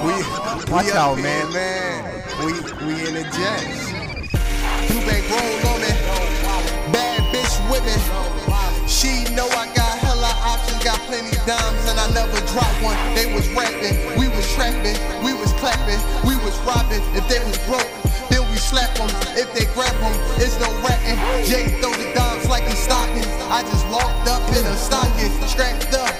We, Watch we out, man. here, man. We, we in the jets. Blue bank roll on me. Bad bitch with me. She know I got hella options, got plenty dimes, and I never drop one. They was rapping, we was trapping, we was clapping, we was robbing. If they was broke, then we slap them. If they grab them, it's no ratting. Jay throw the dimes like he's stocking. I just walked up in a stocking, strapped up.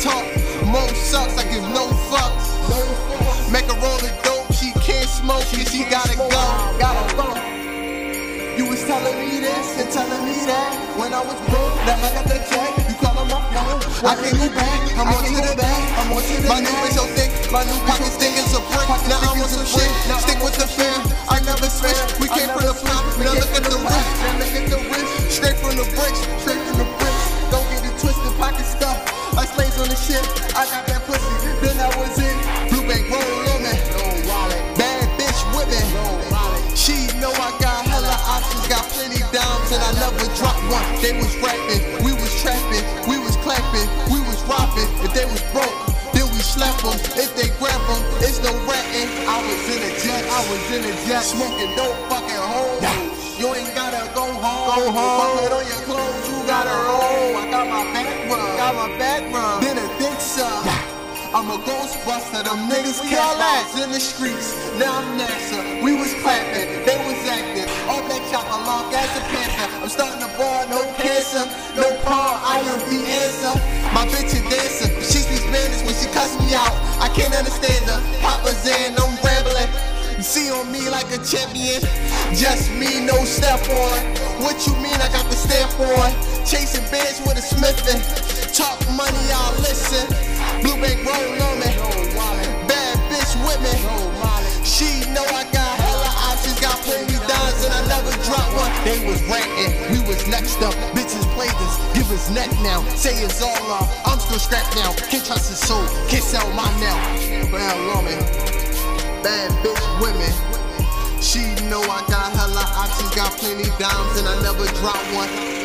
Talk. Mo sucks, I give no fucks. Make her roll the dope, she can't smoke it, she gotta go. Gotta go. You was telling me this and telling me that when I was broke. Now I got the check, you call on my phone. I can't go back, I'm on to the back. I'm on to the My new bitch so thick, my new pockets thick as a brick. Now I'm on some shit, stick with the fam. I never switch, we came from the flop. Now look at the wrist, now look at the wrist. Straight from the bricks, straight from the slaves on the ship, I got that pussy, then I was in. Blue bank roll on me. Bad bitch with me. She know I got hella options, got plenty dimes, and I never dropped one. They was rapping, we was trapping, we was clapping, we was robbing. If they was broke, then we slap them. If they grab them, it's no ratting. I was in a jet, I was in a jet, smoking dope fucking home. You ain't gotta go home. Go home. Put on your clothes, you gotta roll. I got my back rub, got my back rub. I'm a ghostbuster, them niggas all at? in the streets. Now I'm NASA, we was clapping, they was acting. All that chopper long as a panther. I'm starting to ball, no cancer, no par, I am the answer. My bitch a dancer, she speaks Spanish when she cuss me out. I can't understand her. Papa in, I'm rambling. You see on me like a champion, just me, no step on. What you mean I got the stamp on? Chasing bands with a Smithin'. Talk money, I'll listen. Blue bank roll on me. Bad bitch with me. She know I got hella options, got plenty dimes, and I never drop one. They was ranting, we was next up. Bitches played us, give us neck now. Say it's all off, I'm still strapped now. Can't trust his soul, can't sell my now. On me. Bad bitch me. She know I got hella options, got plenty dimes, and I never drop one.